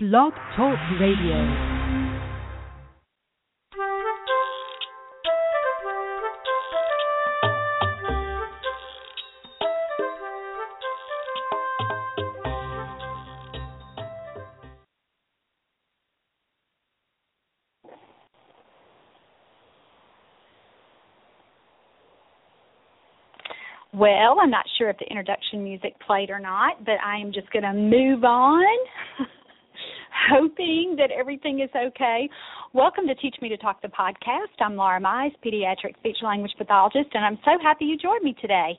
Blog Talk Radio. Well, I'm not sure if the introduction music played or not, but I am just going to move on, hoping that everything is okay. Welcome to Teach Me to Talk the podcast. I'm Laura Mize, pediatric speech language pathologist, and I'm so happy you joined me today.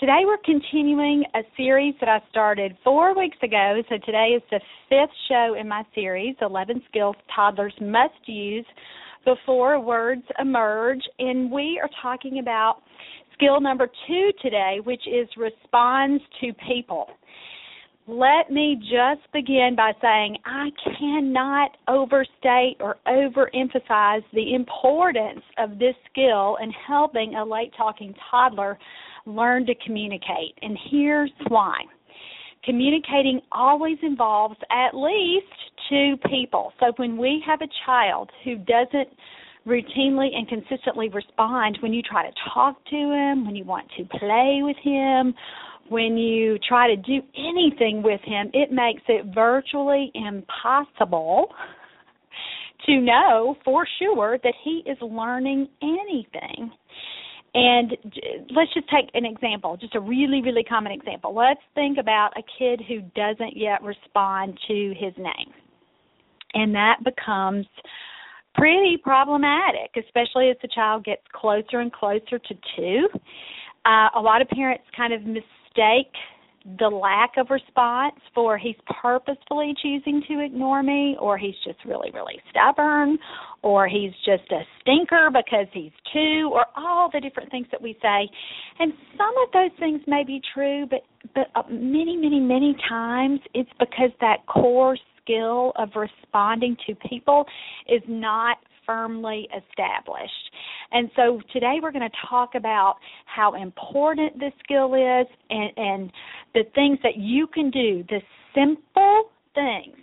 Today we're continuing a series that I started four weeks ago, so today is the fifth show in my series 11 skills toddlers must use before words emerge, and we are talking about skill number two today, which is responds to people. Let me just begin by saying I cannot overstate or overemphasize the importance of this skill in helping a late talking toddler learn to communicate. And here's why. Communicating always involves at least two people. So when we have a child who doesn't routinely and consistently respond when you try to talk to him, when you want to play with him, when you try to do anything with him, it makes it virtually impossible to know for sure that he is learning anything. And let's just take an example, just a really, really common example. Let's think about a kid who doesn't yet respond to his name. And that becomes pretty problematic, especially as the child gets closer and closer to two. Uh, a lot of parents kind of mistake the lack of response for he's purposefully choosing to ignore me, or he's just really, really stubborn, or he's just a stinker because he's two, or all the different things that we say. And some of those things may be true, but but uh, many, many, many times it's because that core skill of responding to people is not firmly established. And so today we're going to talk about how important this skill is and, and the things that you can do, the simple things,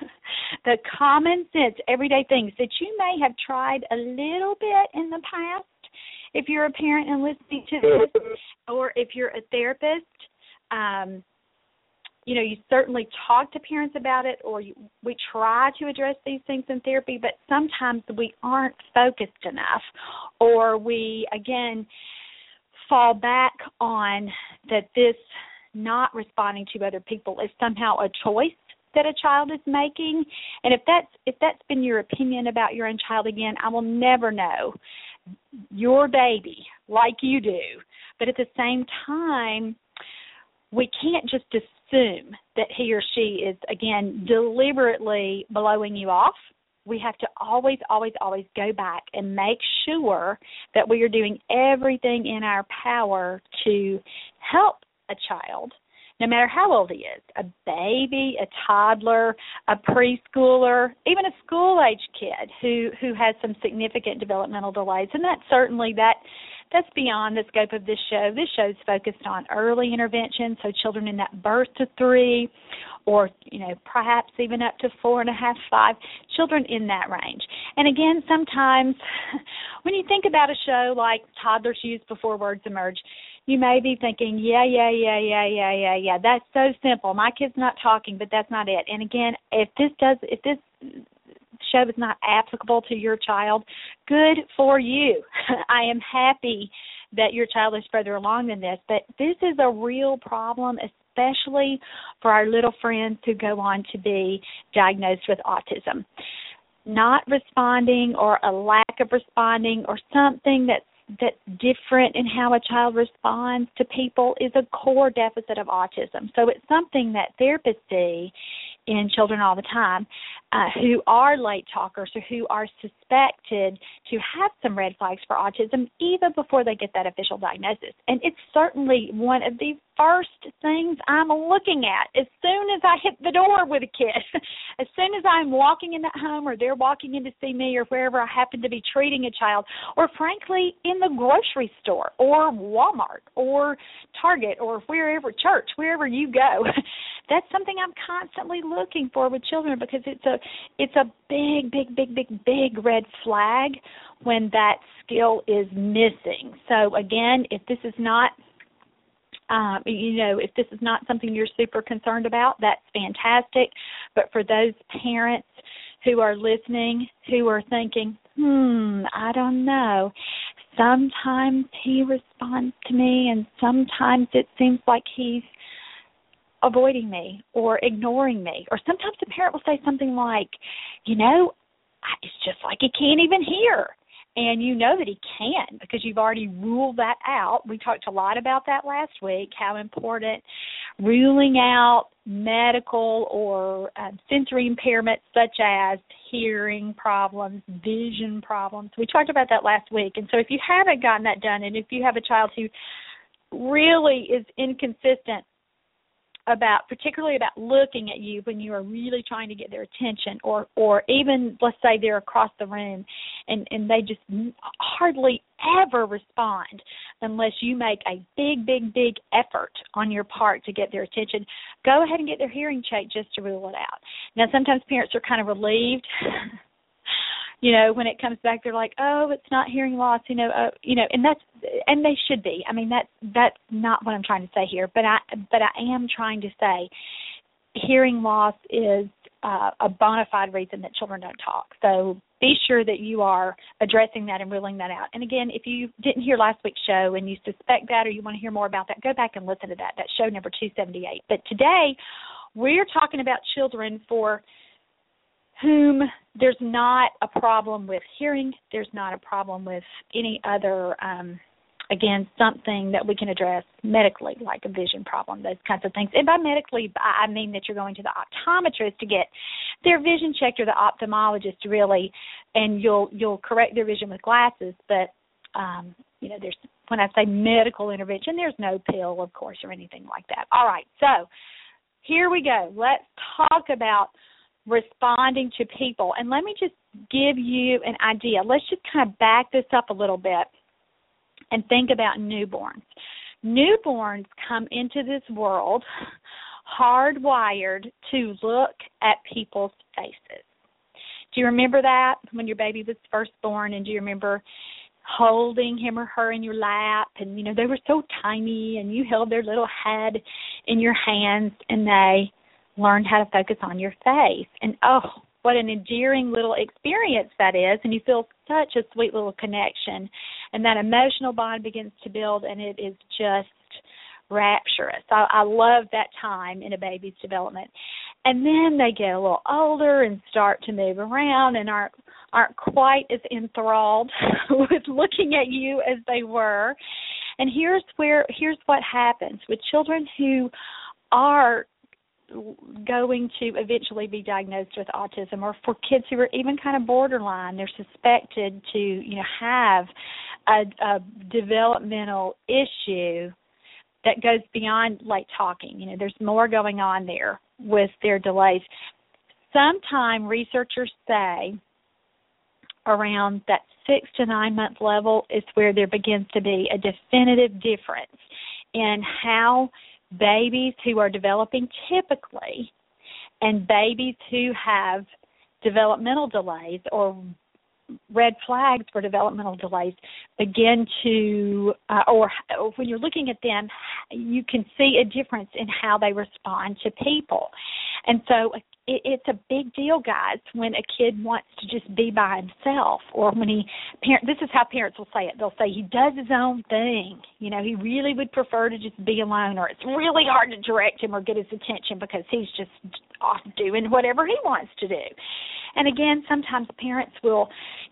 the common sense, everyday things that you may have tried a little bit in the past if you're a parent and listening to this, or if you're a therapist. Um, you know you certainly talk to parents about it or you, we try to address these things in therapy but sometimes we aren't focused enough or we again fall back on that this not responding to other people is somehow a choice that a child is making. And if that's if that's been your opinion about your own child again i will never know your baby like you do. But at the same time we can't just assume that he or she is again deliberately blowing you off. We have to always always always go back and make sure that we are doing everything in our power to help a child no matter how old he is a baby a toddler a preschooler even a school age kid who who has some significant developmental delays and that certainly that that's beyond the scope of this show. This show is focused on early intervention, so children in that birth to three, or you know perhaps even up to four and a half, five children in that range. And again, sometimes when you think about a show like Toddlers Use Before Words Emerge, you may be thinking, yeah, yeah, yeah, yeah, yeah, yeah, yeah. That's so simple. My kid's not talking, but that's not it. And again, if this does, if this show is not applicable to your child, good for you. I am happy that your child is further along than this, but this is a real problem, especially for our little friends who go on to be diagnosed with autism. Not responding or a lack of responding or something that's that's different in how a child responds to people is a core deficit of autism. So it's something that therapists see in children all the time uh, who are late talkers or who are suspected to have some red flags for autism even before they get that official diagnosis. And it's certainly one of the first things I'm looking at as soon as I hit the door with a kid. as soon as I'm walking in that home or they're walking in to see me or wherever I happen to be treating a child, or frankly in the grocery store or Walmart or Target or wherever, church, wherever you go. That's something I'm constantly looking for with children because it's a it's a big, big, big, big, big red flag when that skill is missing. So again, if this is not um, you know, if this is not something you're super concerned about, that's fantastic. But for those parents who are listening, who are thinking, hmm, I don't know. Sometimes he responds to me, and sometimes it seems like he's avoiding me or ignoring me. Or sometimes the parent will say something like, you know, it's just like he can't even hear and you know that he can because you've already ruled that out. We talked a lot about that last week, how important ruling out medical or um, sensory impairments such as hearing problems, vision problems. We talked about that last week. And so if you haven't gotten that done and if you have a child who really is inconsistent about particularly about looking at you when you are really trying to get their attention or or even let's say they're across the room and and they just hardly ever respond unless you make a big big big effort on your part to get their attention go ahead and get their hearing checked just to rule it out. Now sometimes parents are kind of relieved you know when it comes back they're like oh it's not hearing loss you know uh, you know and that's and they should be. I mean that's that's not what i'm trying to say here but i but i am trying to say hearing loss is uh, a bona fide reason that children don't talk. So be sure that you are addressing that and ruling that out. And again if you didn't hear last week's show and you suspect that or you want to hear more about that go back and listen to that that's show number 278 but today we're talking about children for whom there's not a problem with hearing, there's not a problem with any other, um, again, something that we can address medically, like a vision problem, those kinds of things. And by medically, I mean that you're going to the optometrist to get their vision checked, or the ophthalmologist really, and you'll you'll correct their vision with glasses. But um, you know, there's when I say medical intervention, there's no pill, of course, or anything like that. All right, so here we go. Let's talk about responding to people. And let me just give you an idea. Let's just kind of back this up a little bit and think about newborns. Newborns come into this world hardwired to look at people's faces. Do you remember that when your baby was first born and do you remember holding him or her in your lap and you know they were so tiny and you held their little head in your hands and they learned how to focus on your face. And oh, what an endearing little experience that is. And you feel such a sweet little connection. And that emotional bond begins to build, and it is just rapturous. I, I love that time in a baby's development. And then they get a little older and start to move around and aren't aren't quite as enthralled with looking at you as they were. And here's where here's what happens with children who are going to eventually be diagnosed with autism or for kids who are even kind of borderline they're suspected to you know have a, a developmental issue that goes beyond late talking. You know there's more going on there with their delays. Sometimes researchers say around that six to nine month level is where there begins to be a definitive difference in how babies who are developing typically and babies who have developmental delays or red flags for developmental delays begin to uh, or, when you're looking at them you can see a difference in how they respond to people and so it, it's a big deal, guys, when a kid wants to just be by himself, or when he parent. This is how parents will say it. They'll say he does his own thing. You know, he really would prefer to just be alone, or it's really hard to direct him or get his attention because he's just off doing whatever he wants to do. And again, sometimes parents will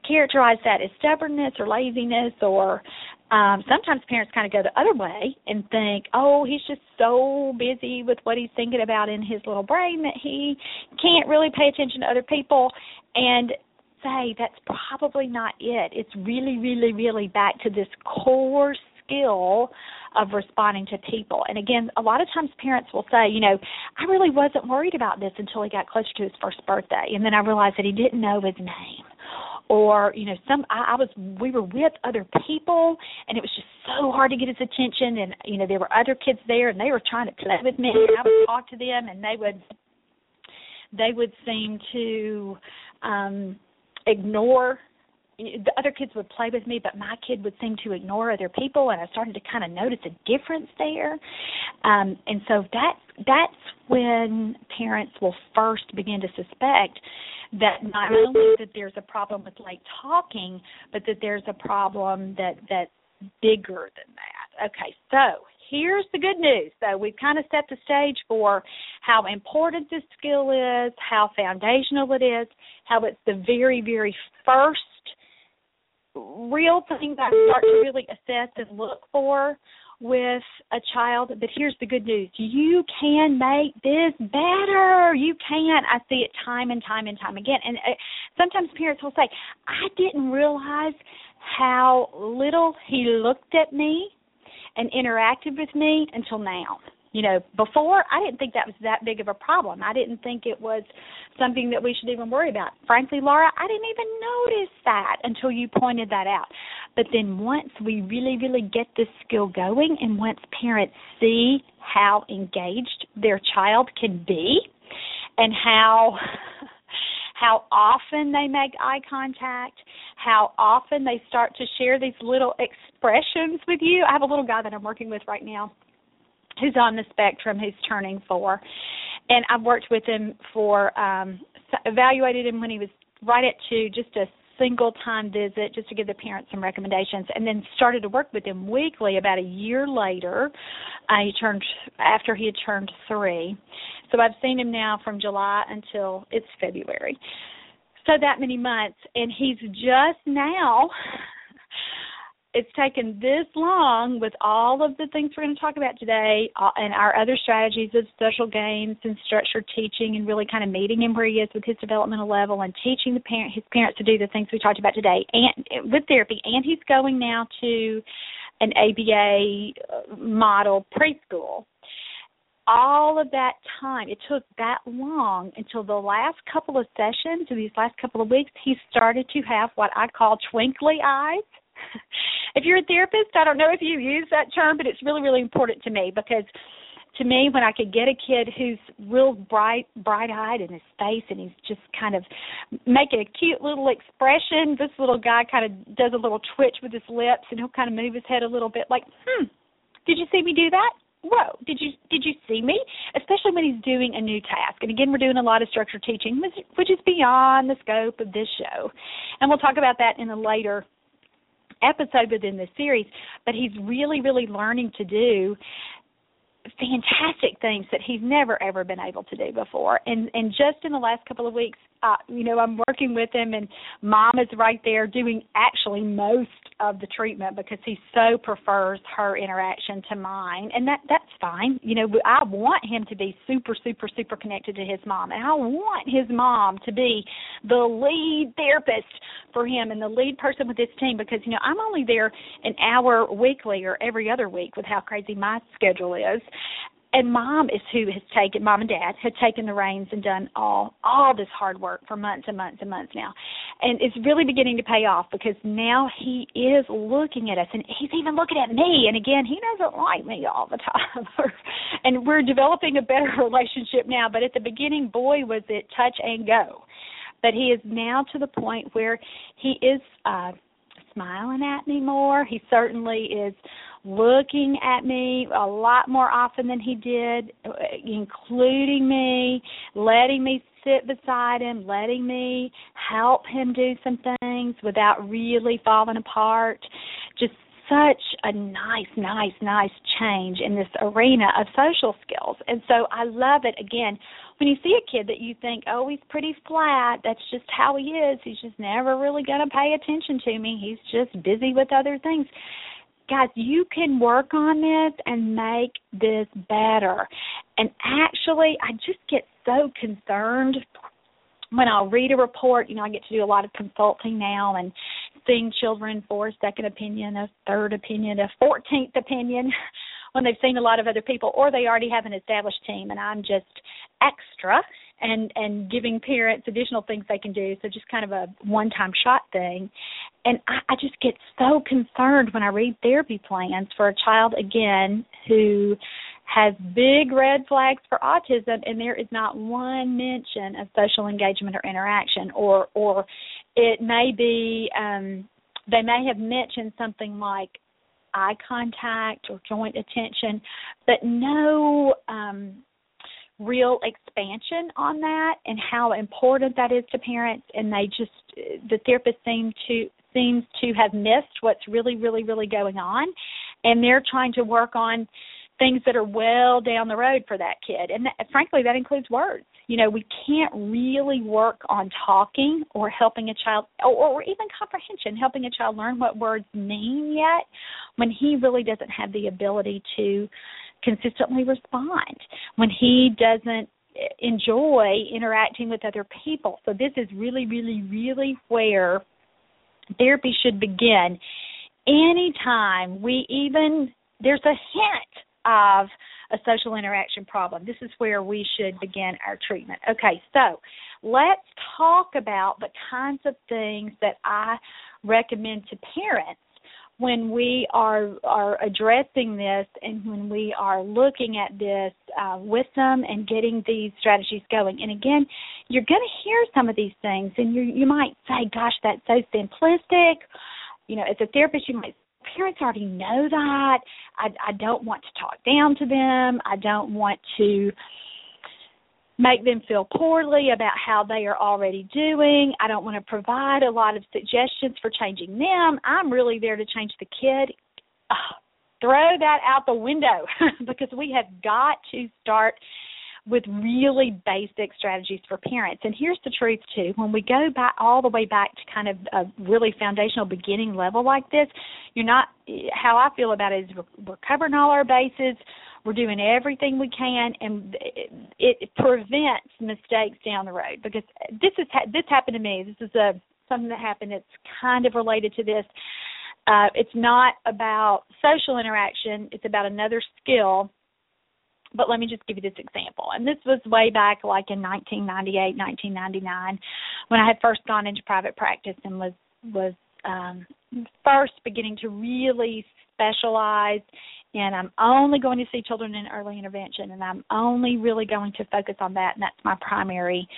characterize that as stubbornness or laziness or um sometimes parents kind of go the other way and think oh he's just so busy with what he's thinking about in his little brain that he can't really pay attention to other people. And say that's probably not it. It's really really really back to this core skill of responding to people. And again, a lot of times parents will say, you know, I really wasn't worried about this until he got closer to his first birthday, and then I realized that he didn't know his name. Or you know some I, I was we were with other people and it was just so hard to get his attention. And you know there were other kids there and they were trying to play with me and I would talk to them and they would they would seem to um ignore the other kids would play with me, but my kid would seem to ignore other people, and I started to kind of notice a difference there. Um, and so that's that's when parents will first begin to suspect that not only that there's a problem with late talking, but that there's a problem that that's bigger than that. Okay, so here's the good news. So we've kind of set the stage for how important this skill is, how foundational it is, how it's the very, very first real things I start to really assess and look for with a child. But here's the good news you can make this better. You can. I see it time and time and time again. And uh, sometimes parents will say, I didn't realize how little he looked at me and interacted with me until now you know before i didn't think that was that big of a problem. I didn't think it was something that we should even worry about. Frankly laura i didn't even notice that until you pointed that out. But then once we really really get this skill going and once parents see how engaged their child can be and how how often they make eye contact, how often they start to share these little expressions with you. I have a little guy that I'm working with right now who's on the spectrum who's turning four. And i've worked with him for um evaluated him when he was right at two just a single time visit just to give the parents some recommendations and then started to work with him weekly. About a year later uh, he turned after he had turned three. So i've seen him now from july until it's february. So that many months and he's just now it's taken this long with all of the things we're going to talk about today uh, and our other strategies of social games and structured teaching and really kind of meeting him where he is with his developmental level and teaching the parent his parents to do the things we talked about today. And with therapy and he's going now to an ABA uh, model preschool. All of that time it took that long until the last couple of sessions or these last couple of weeks he started to have what I call twinkly eyes if you're a therapist, I don't know if you use that term, but it's really, really important to me because to me when I could get a kid who's real bright bright eyed in his face and he's just kind of making a cute little expression, this little guy kind of does a little twitch with his lips and he'll kind of move his head a little bit like, Hmm, did you see me do that? Whoa, did you did you see me? Especially when he's doing a new task. And again we're doing a lot of structured teaching, which is beyond the scope of this show. And we'll talk about that in a later episode within the series, but he's really, really learning to do fantastic things that he's never ever been able to do before. And and just in the last couple of weeks uh you know I'm working with him and mom is right there doing actually most of the treatment because he so prefers her interaction to mine. And that that's fine. You know I want him to be super super super connected to his mom. And I want his mom to be the lead therapist for him and the lead person with this team because you know I'm only there an hour weekly or every other week with how crazy my schedule is and mom is who has taken mom and dad have taken the reins and done all all this hard work for months and months and months now. And it's really beginning to pay off because now he is looking at us and he's even looking at me. And again he doesn't like me all the time. And we're developing a better relationship now. But at the beginning boy was it touch and go. But he is now to the point where he is uh smiling at me more he certainly is looking at me a lot more often than he did, including me, letting me sit beside him, letting me help him do some things without really falling apart. Just such a nice, nice, nice change in this arena of social skills. And so I love it. Again, when you see a kid that you think, oh, he's pretty flat, that's just how he is, he's just never really going to pay attention to me, he's just busy with other things guys, you can work on this and make this better. And actually, I just get so concerned when I'll read a report, you know, I get to do a lot of consulting now and seeing children for a second opinion, a third opinion, a fourteenth opinion when they've seen a lot of other people or they already have an established team and I'm just extra and and giving parents additional things they can do. So just kind of a one time shot thing. And I, I just get so concerned when I read therapy plans for a child again who has big red flags for autism and there is not one mention of social engagement or interaction or or it may be um they may have mentioned something like eye contact or joint attention, but no um, real expansion on that and how important that is to parents. And they just the therapist seem to seems to have missed what's really, really, really going on, and they're trying to work on things that are well down the road for that kid. And that, frankly, that includes words. You know, we can't really work on talking or helping a child, or, or even comprehension, helping a child learn what words mean yet when he really doesn't have the ability to consistently respond, when he doesn't enjoy interacting with other people. So, this is really, really, really where therapy should begin. Anytime we even, there's a hint of a social interaction problem. This is where we should begin our treatment. Okay, so let's talk about the kinds of things that I recommend to parents when we are are addressing this and when we are looking at this uh, with them and getting these strategies going. And again, you're going to hear some of these things, and you you might say, "Gosh, that's so simplistic." You know, as a therapist, you might parents already know that. I, I don't want to talk down to them. I don't want to make them feel poorly about how they are already doing. I don't want to provide a lot of suggestions for changing them. I'm really there to change the kid. Ugh, throw that out the window because we have got to start with really basic strategies for parents. And here's the truth too: when we go back all the way back to kind of a really foundational beginning level like this, you're not. How I feel about it is we're, covering all our bases. We're doing everything we can, and it, it prevents mistakes down the road. Because this is this happened to me. This is a something that happened that's kind of related to this. Uh, it's not about social interaction. It's about another skill but let me just give you this example. And this was way back like in 1998, 1999 when I had first gone into private practice and was was um first beginning to really specialize and I'm only going to see children in early intervention and I'm only really going to focus on that and that's my primary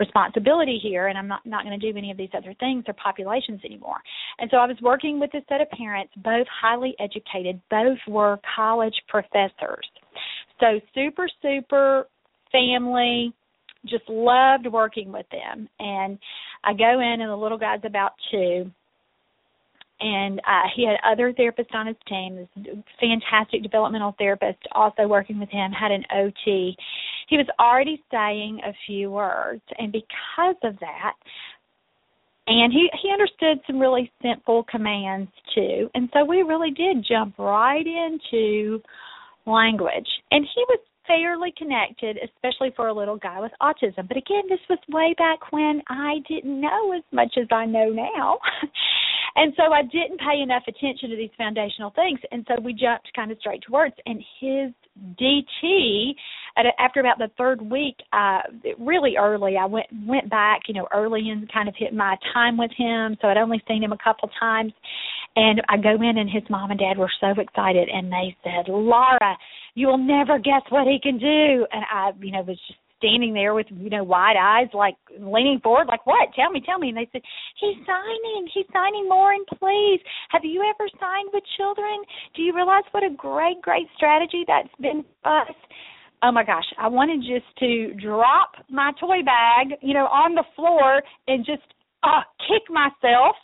responsibility here and I'm not not going to do any of these other things or populations anymore. And so I was working with a set of parents both highly educated, both were college professors so super, super family. Just loved working with them. And I go in, and the little guy's about two. And uh, he had other therapists on his team. This fantastic developmental therapist also working with him had an OT. He was already saying a few words, and because of that, and he he understood some really simple commands too and so we really did jump right into language. And he was fairly connected, especially for a little guy with autism. But again, this was way back when I didn't know as much as I know now. and so I didn't pay enough attention to these foundational things. And so we jumped kind of straight to words. And his DT, at, after about the third week, uh, really early, I went went back, you know, early and kind of hit my time with him. So I'd only seen him a couple times. And I go in, and his mom and dad were so excited, and they said, "Laura, you will never guess what he can do." And I, you know, was just standing there with you know wide eyes, like leaning forward, like what? Tell me, tell me. And they said, "He's signing. He's signing more and please. Have you ever signed with children? Do you realize what a great, great strategy that's been for us?" oh my gosh, I wanted just to drop my toy bag, you know, on the floor and just uh, kick myself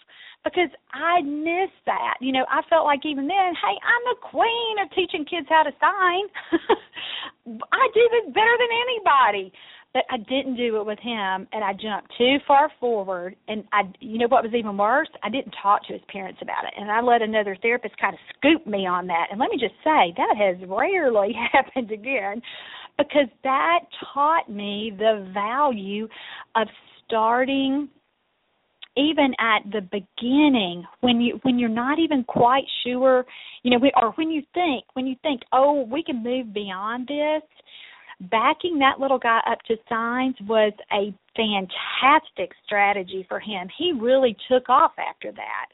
because I missed that. You know, I felt like even then, hey, I'm the queen of teaching kids how to sign. I do this better than anybody. But I didn't do it with him and I jumped too far forward and I you know what was even worse? I didn't talk to his parents about it. And I let another therapist kind of scoop me on that. And let me just say, that has rarely happened again because that taught me the value of starting even at the beginning when you when you're not even quite sure you know or when you think when you think oh we can move beyond this backing that little guy up to signs was a fantastic strategy for him. He really took off after that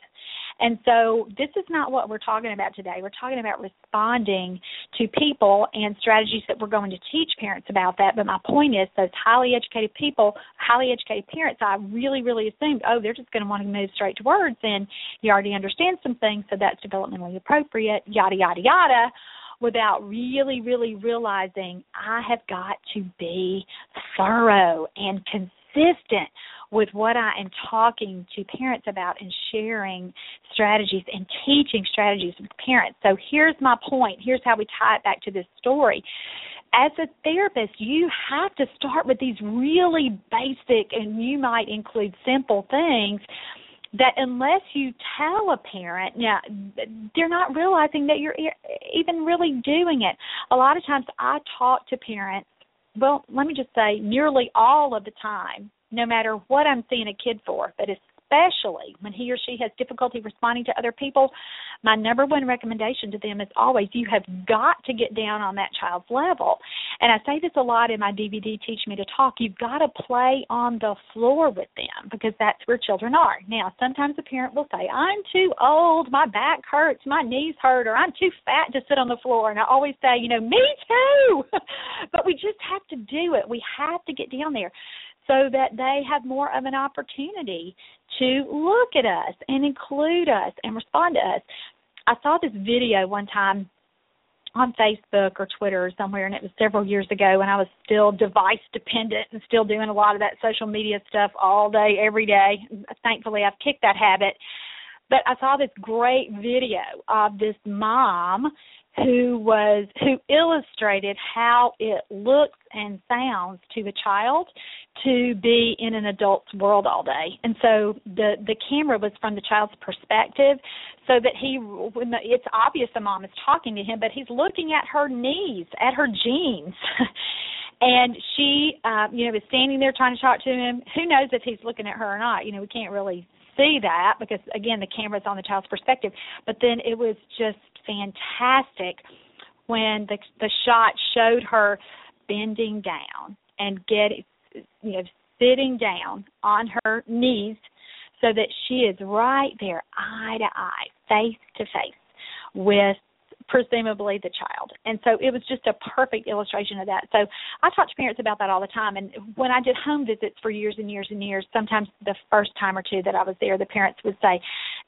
and so this is not what we're talking about today. We're talking about responding to people and strategies that we're going to teach parents about that. But my point is those highly educated people, highly educated parents, I really, really assumed, oh, they're just going to want to move straight to words and you already understand some things, so that's developmentally appropriate, yada, yada, yada without really, really realizing I have got to be thorough and consistent with what I am talking to parents about and sharing strategies and teaching strategies with parents. So here's my point. Here's how we tie it back to this story. As a therapist, you have to start with these really basic and you might include simple things that unless you tell a parent, yeah, they're not realizing that you're even really doing it. A lot of times I talk to parents, well, let me just say nearly all of the time no matter what I'm seeing a kid for, but especially when he or she has difficulty responding to other people, my number one recommendation to them is always you have got to get down on that child's level. And I say this a lot in my DVD Teach Me to Talk. You've got to play on the floor with them because that's where children are. Now, sometimes a parent will say, I'm too old, my back hurts, my knees hurt, or I'm too fat to sit on the floor. And I always say, you know, me too. but we just have to do it. We have to get down there so that they have more of an opportunity to look at us and include us and respond to us. I saw this video one time on Facebook or Twitter or somewhere, and it was several years ago when I was still device dependent and still doing a lot of that social media stuff all day, every day. Thankfully, I've kicked that habit. But I saw this great video of this mom who was who illustrated how it looks and sounds to a child to be in an adult's world all day. And so the the camera was from the child's perspective so that he when the, it's obvious the mom is talking to him but he's looking at her knees at her jeans. And she uh you know is standing there trying to talk to him. Who knows if he's looking at her or not. You know we can't really see that because again the camera's on the child's perspective but then it was just fantastic when the the shot showed her bending down and getting you know sitting down on her knees so that she is right there eye to eye face to face with presumably the child. And so it was just a perfect illustration of that. So I talk to parents about that all the time. And when I did home visits for years and years and years, sometimes the first time or two that I was there, the parents would say,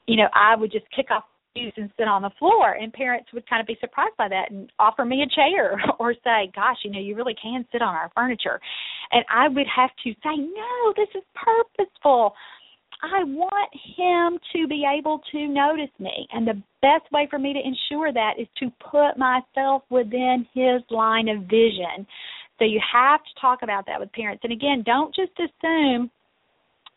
you know, I would just kick off shoes and sit on the floor and parents would kind of be surprised by that and offer me a chair or say gosh you know you really can sit on our furniture and i would have to say no this is purposeful i want him to be able to notice me and the best way for me to ensure that is to put myself within his line of vision so you have to talk about that with parents and again don't just assume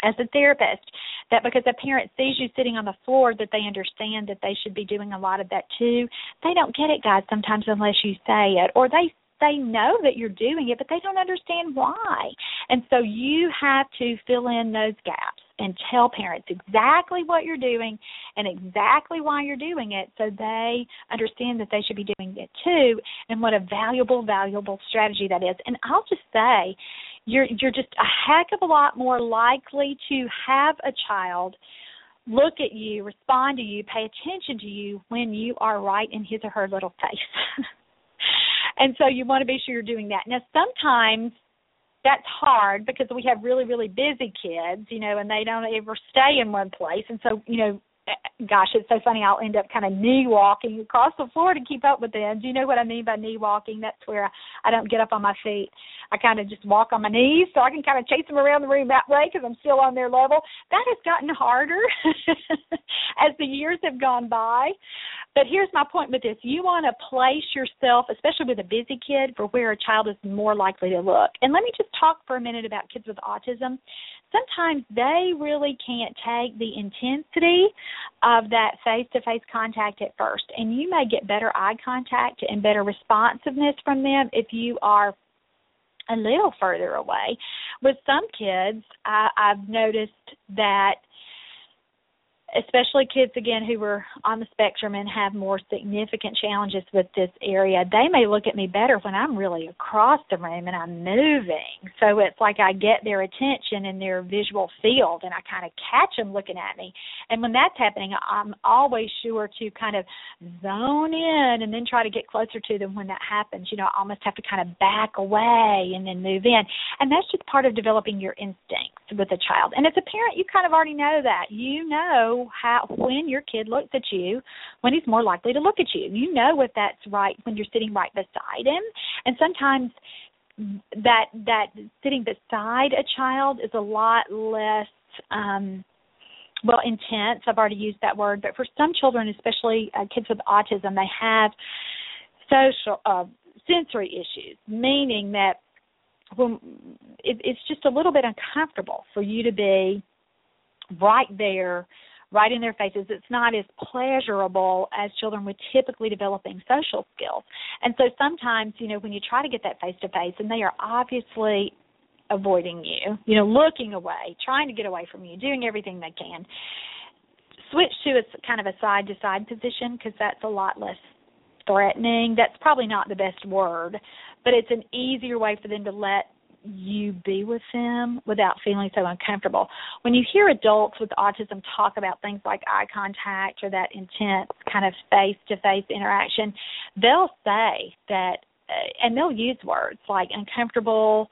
as a therapist that because a parent sees you sitting on the floor that they understand that they should be doing a lot of that too. They don't get it, guys, sometimes unless you say it. Or they they know that you're doing it, but they don't understand why. And so you have to fill in those gaps and tell parents exactly what you're doing and exactly why you're doing it so they understand that they should be doing it too and what a valuable valuable strategy that is and i'll just say you're you're just a heck of a lot more likely to have a child look at you, respond to you, pay attention to you when you are right in his or her little face. and so you want to be sure you're doing that. Now sometimes that's hard because we have really really busy kids, you know, and they don't ever stay in one place. And so, you know, Eh, gosh, it's so funny. I'll end up kind of knee walking across the floor to keep up with them. Do you know what I mean by knee walking? That's where I, I don't get up on my feet. I kind of just walk on my knees so I can kind of chase them around the room that way because I'm still on their level. That has gotten harder as the years have gone by. But here's my point with this. You want to place yourself, especially with a busy kid, for where a child is more likely to look. And let me just talk for a minute about kids with autism sometimes they really can't take the intensity of that face to face contact at first. And you may get better eye contact and better responsiveness from them if you are a little further away. With some kids, I, I've noticed that especially kids again who are on the spectrum and have more significant challenges with this area they may look at me better when i'm really across the room and i'm moving. So it's like i get their attention in their visual field and i kind of catch them looking at me. And when that's happening i'm always sure to kind of zone in and then try to get closer to them when that happens. You know i almost have to kind of back away and then move in. And that's just part of developing your instincts with a child. And as a parent you kind of already know that. You know how when your kid looks at you, when he's more likely to look at you. You know what that's right when you're sitting right beside him. And sometimes that that sitting beside a child is a lot less um well intense i've already used that word but for some children especially uh, kids with autism they have social uh sensory issues meaning that when it, it's just a little bit uncomfortable for you to be right there right in their faces. It's not as pleasurable as children with typically developing social skills. And so sometimes, you know, when you try to get that face to face and they are obviously avoiding you, you know, looking away, trying to get away from you, doing everything they can, switch to a kind of a side to side position because that's a lot less threatening. That's probably not the best word, but it's an easier way for them to let you be with them without feeling so uncomfortable. When you hear adults with autism talk about things like eye contact or that intense kind of face to face interaction, they'll say that, uh, and they'll use words like uncomfortable,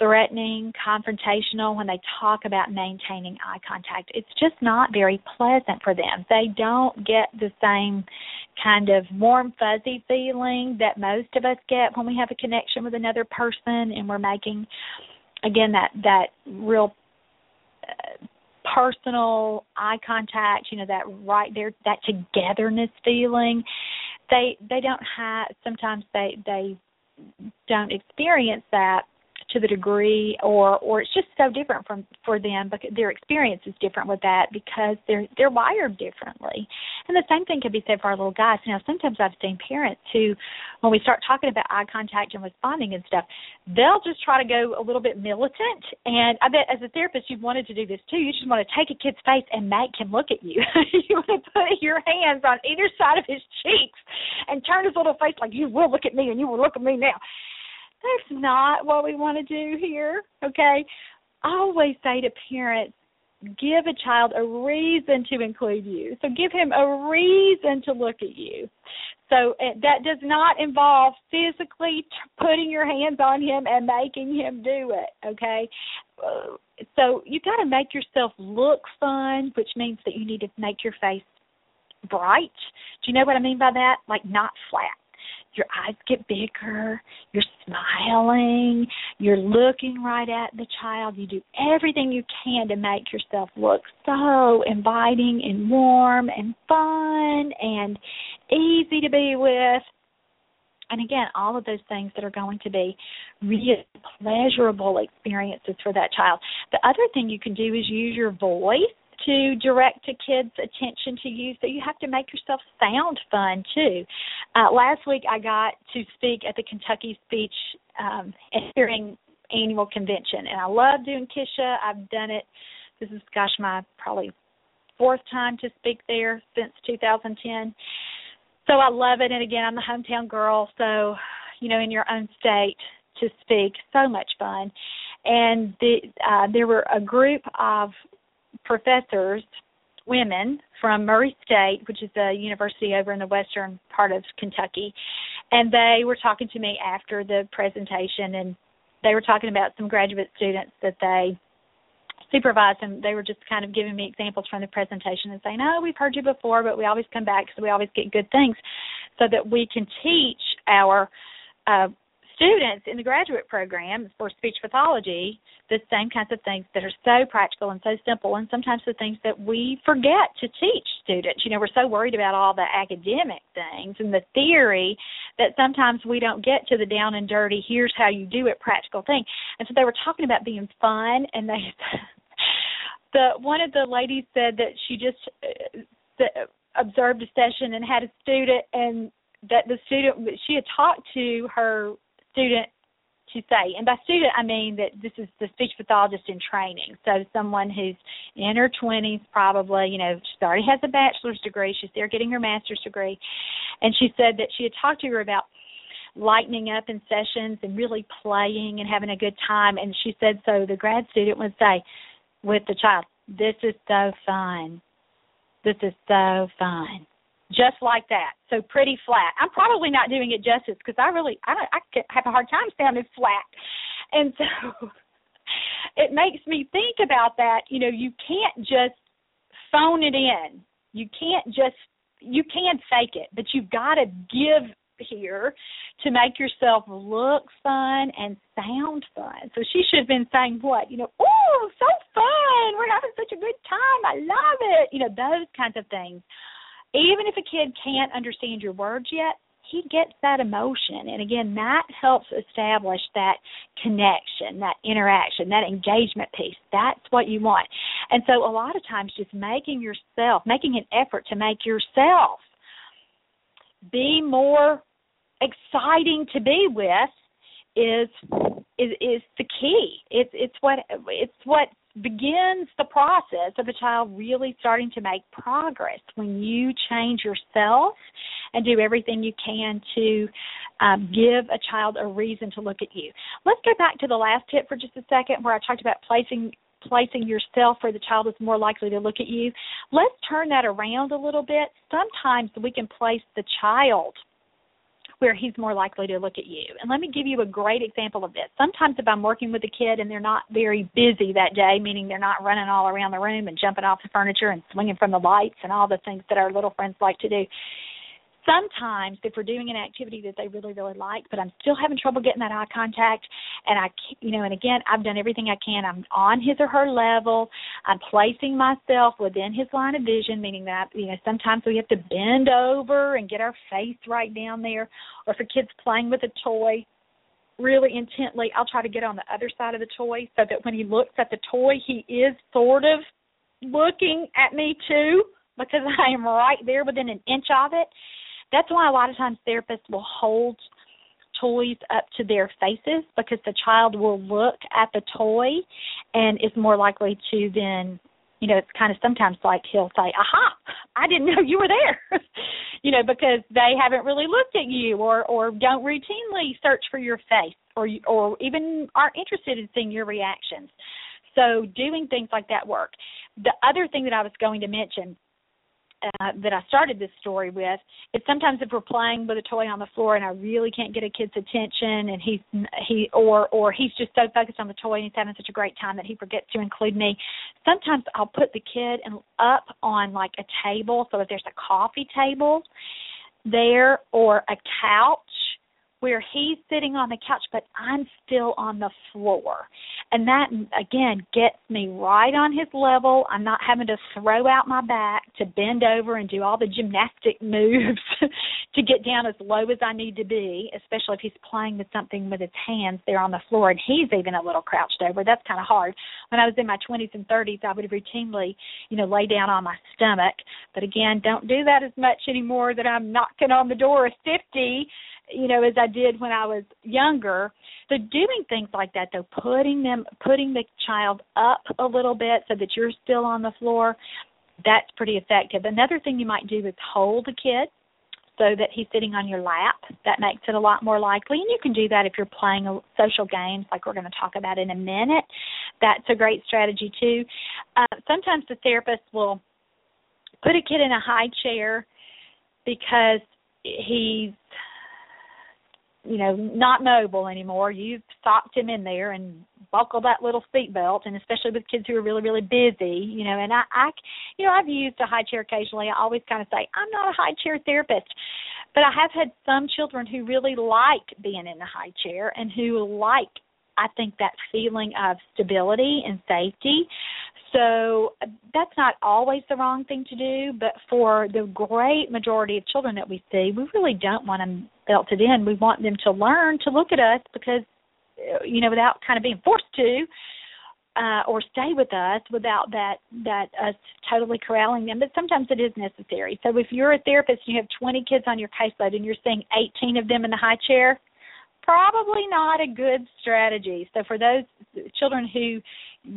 threatening, confrontational when they talk about maintaining eye contact. It's just not very pleasant for them. They don't get the same kind of warm, fuzzy feeling that most of us get when we have a connection with another person and we're making, again, that that real. Uh, personal eye contact you know that right there that togetherness feeling they they don't have sometimes they they don't experience that to the degree or or it's just so different from for them because their experience is different with that because they're they're wired differently. And the same thing can be said for our little guys. Now sometimes i've seen parents who when we start talking about eye contact and responding and stuff they'll just try to go a little bit militant. And i bet as a therapist you've wanted to do this too. You just want to take a kid's face and make him look at you. You want to put your hands on either side of his cheeks and turn his little face like you will look at me and you will look at me now that's not what we want to do here, okay? I always say to parents, give a child a reason to include you. So give him a reason to look at you. So eh, that does not involve physically putting your hands on him and making him do it, okay? Uh, so you got to make yourself look fun, which means that you need to make your face bright. Do you know what I mean by that? Like not flat your eyes get bigger, you're smiling, you're looking right at the child. You do everything you can to make yourself look so inviting and warm and fun and easy to be with. And again, all of those things that are going to be really pleasurable experiences for that child. The other thing you can do is use your voice to direct a kid's attention to you, so you have to make yourself sound fun too. Uh, last week I got to speak at the Kentucky Speech um, Hearing Annual Convention, and I love doing KSHA. I've done it. This is gosh my probably fourth time to speak there since 2010. So I love it, and again I'm the hometown girl, so you know in your own state to speak, so much fun. And the, uh, there were a group of professors, women from Murray State, which is a university over in the western part of Kentucky, and they were talking to me after the presentation, and they were talking about some graduate students that they supervised, and they were just kind of giving me examples from the presentation and saying, "Oh, we've heard you before, but we always come back because we always get good things, so that we can teach our uh, students in the graduate program for speech pathology the same kinds of things that are so practical and so simple and sometimes the things that we forget to teach students. You know we're so worried about all the academic things and the theory that sometimes we don't get to the down and dirty here's how you do it practical thing. And so they were talking about being fun and they the one of the ladies said that she just uh, observed a session and had a student and that the student she had talked to her student to say. And by student, I mean that this is the speech pathologist in training. So someone who's in her 20s probably, you know, she already has a bachelor's degree, she's there getting her master's degree. And she said that she had talked to her about lightening up in sessions and really playing and having a good time and she said so the grad student would say with the child, This is so fun. This is so fun just like that. So pretty flat. I'm probably not doing it justice because I really I I have a hard time sounding flat, and so it makes me think about that. You know, you can't just phone it in. You can't just you can't fake it, but you've got to give here to make yourself look fun and sound fun. So she should have been saying what? You know, oh, so fun. We're having such a good time. I love it. You know, those kinds of things even if a kid can't understand your words yet, he gets that emotion. And again, that helps establish that connection, that interaction, that engagement piece. That's what you want. And so a lot of times just making yourself, making an effort to make yourself be more exciting to be with is is is the key. It's it's what it's what begins the process of a child really starting to make progress when you change yourself and do everything you can to um, give a child a reason to look at you. Let's go back to the last tip for just a second where I talked about placing placing yourself where the child is more likely to look at you. Let's turn that around a little bit. Sometimes we can place the child where he's more likely to look at you. And let me give you a great example of this. Sometimes if I'm working with a kid and they're not very busy that day, meaning they're not running all around the room and jumping off the furniture and swinging from the lights and all the things that our little friends like to do, sometimes if we're doing an activity that they really really like but i'm still having trouble getting that eye contact and i you know and again i've done everything i can i'm on his or her level i'm placing myself within his line of vision meaning that you know sometimes we have to bend over and get our face right down there or for kids playing with a toy really intently i'll try to get on the other side of the toy so that when he looks at the toy he is sort of looking at me too because I am right there within an inch of it. That's why a lot of times therapists will hold toys up to their faces because the child will look at the toy and is more likely to then you know it's kind of sometimes like he'll say aha! I didn't know you were there. You know because they haven't really looked at you or or don't routinely search for your face or or even aren't interested in seeing your reactions. So doing things like that work. The other thing that i was going to mention uh, that I started this story with is sometimes if we're playing with a toy on the floor and I really can't get a kid's attention and he's he or or he's just so focused on the toy and he's having such a great time that he forgets to include me. Sometimes I'll put the kid and up on like a table so if there's a coffee table there or a couch where he's sitting on the couch but I'm still on the floor. And that again gets me right on his level. I'm not having to throw out my back to bend over and do all the gymnastic moves to get down as low as I need to be, especially if he's playing with something with his hands there on the floor and he's even a little crouched over. That's kind of hard. When I was in my 20s and 30s, I would routinely, you know, lay down on my stomach. But again, don't do that as much anymore that I'm knocking on the door of 50 you know as I did when I was younger. So doing things like that though, putting them putting the child up a little bit so that you're still on the floor, that's pretty effective. Another thing you might do is hold the kid so that he's sitting on your lap. That makes it a lot more likely. And you can do that if you're playing a social games like we're going to talk about in a minute. That's a great strategy too. Uh, sometimes the therapist will put a kid in a high chair because he's you know, not mobile anymore. You've socked him in there and buckle that little seat belt and especially with kids who are really, really busy, you know, and I, I you know, I've used a high chair occasionally. I always kind of say, I'm not a high chair therapist. But I have had some children who really like being in the high chair and who like I think that feeling of stability and safety. So that's not always the wrong thing to do, but for the great majority of children that we see, we really don't want them belted in. We want them to learn to look at us because, you know, without kind of being forced to, uh, or stay with us without that that us totally corralling them. But sometimes it is necessary. So if you're a therapist and you have 20 kids on your caseload and you're seeing 18 of them in the high chair, probably not a good strategy. So for those children who,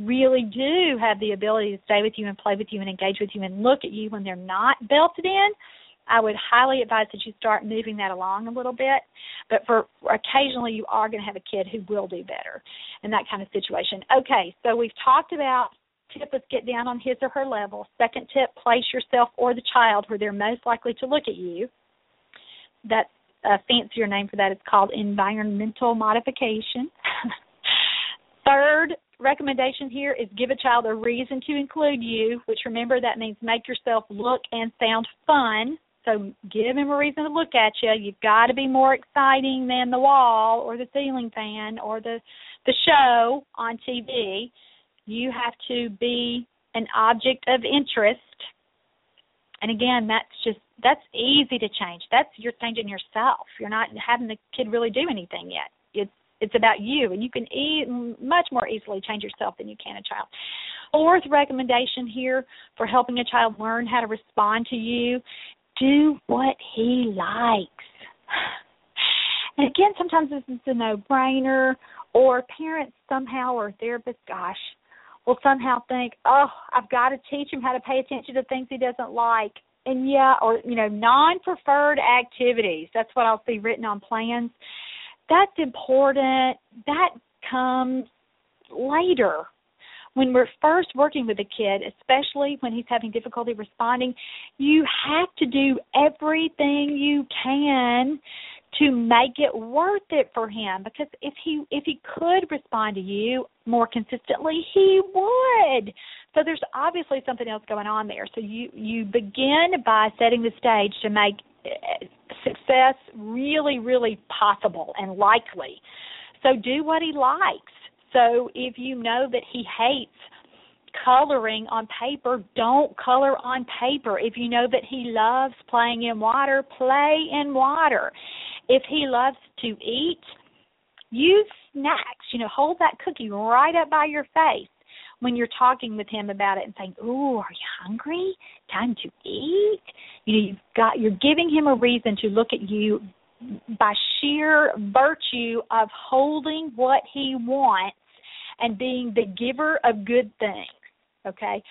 really do have the ability to stay with you and play with you and engage with you and look at you when they're not belted in, I would highly advise that you start moving that along a little bit. But for occasionally, you are going to have a kid who will do better in that kind of situation. Okay, so we've talked about tip is get down on his or her level. Second tip, place yourself or the child where they're most likely to look at you. That's a fancier name for that. It's called environmental modification. Third recommendation here is give a child a reason to include you, which remember that means make yourself look and sound fun. So give him a reason to look at you. You've got to be more exciting than the wall or the ceiling fan or the the show on TV. You have to be an object of interest. And again, that's just that's easy to change. That's you're changing yourself. You're not having the kid really do anything yet. It's it's about you, and you can e- much more easily change yourself than you can a child. Fourth recommendation here for helping a child learn how to respond to you do what he likes. And again, sometimes this is a no brainer, or parents somehow or therapists, gosh, will somehow think, oh, I've got to teach him how to pay attention to things he doesn't like. And yeah, or, you know, non preferred activities. That's what I'll see written on plans. That's important. That comes later when we're first working with a kid, especially when he's having difficulty responding, you have to do everything you can to make it worth it for him because if he if he could respond to you more consistently he would so there's obviously something else going on there so you you begin by setting the stage to make eh, success really really possible and likely so do what he likes so if you know that he hates coloring on paper, don't color on paper. If you know that he loves playing in water, play in water. If he loves to eat, use snacks. You know, hold that cookie right up by your face when you're talking with him about it and saying, "Ooh, are you hungry? Time to eat." You know, you've got you're giving him a reason to look at you by sheer virtue of holding what he wants and being the giver of good things. Okay?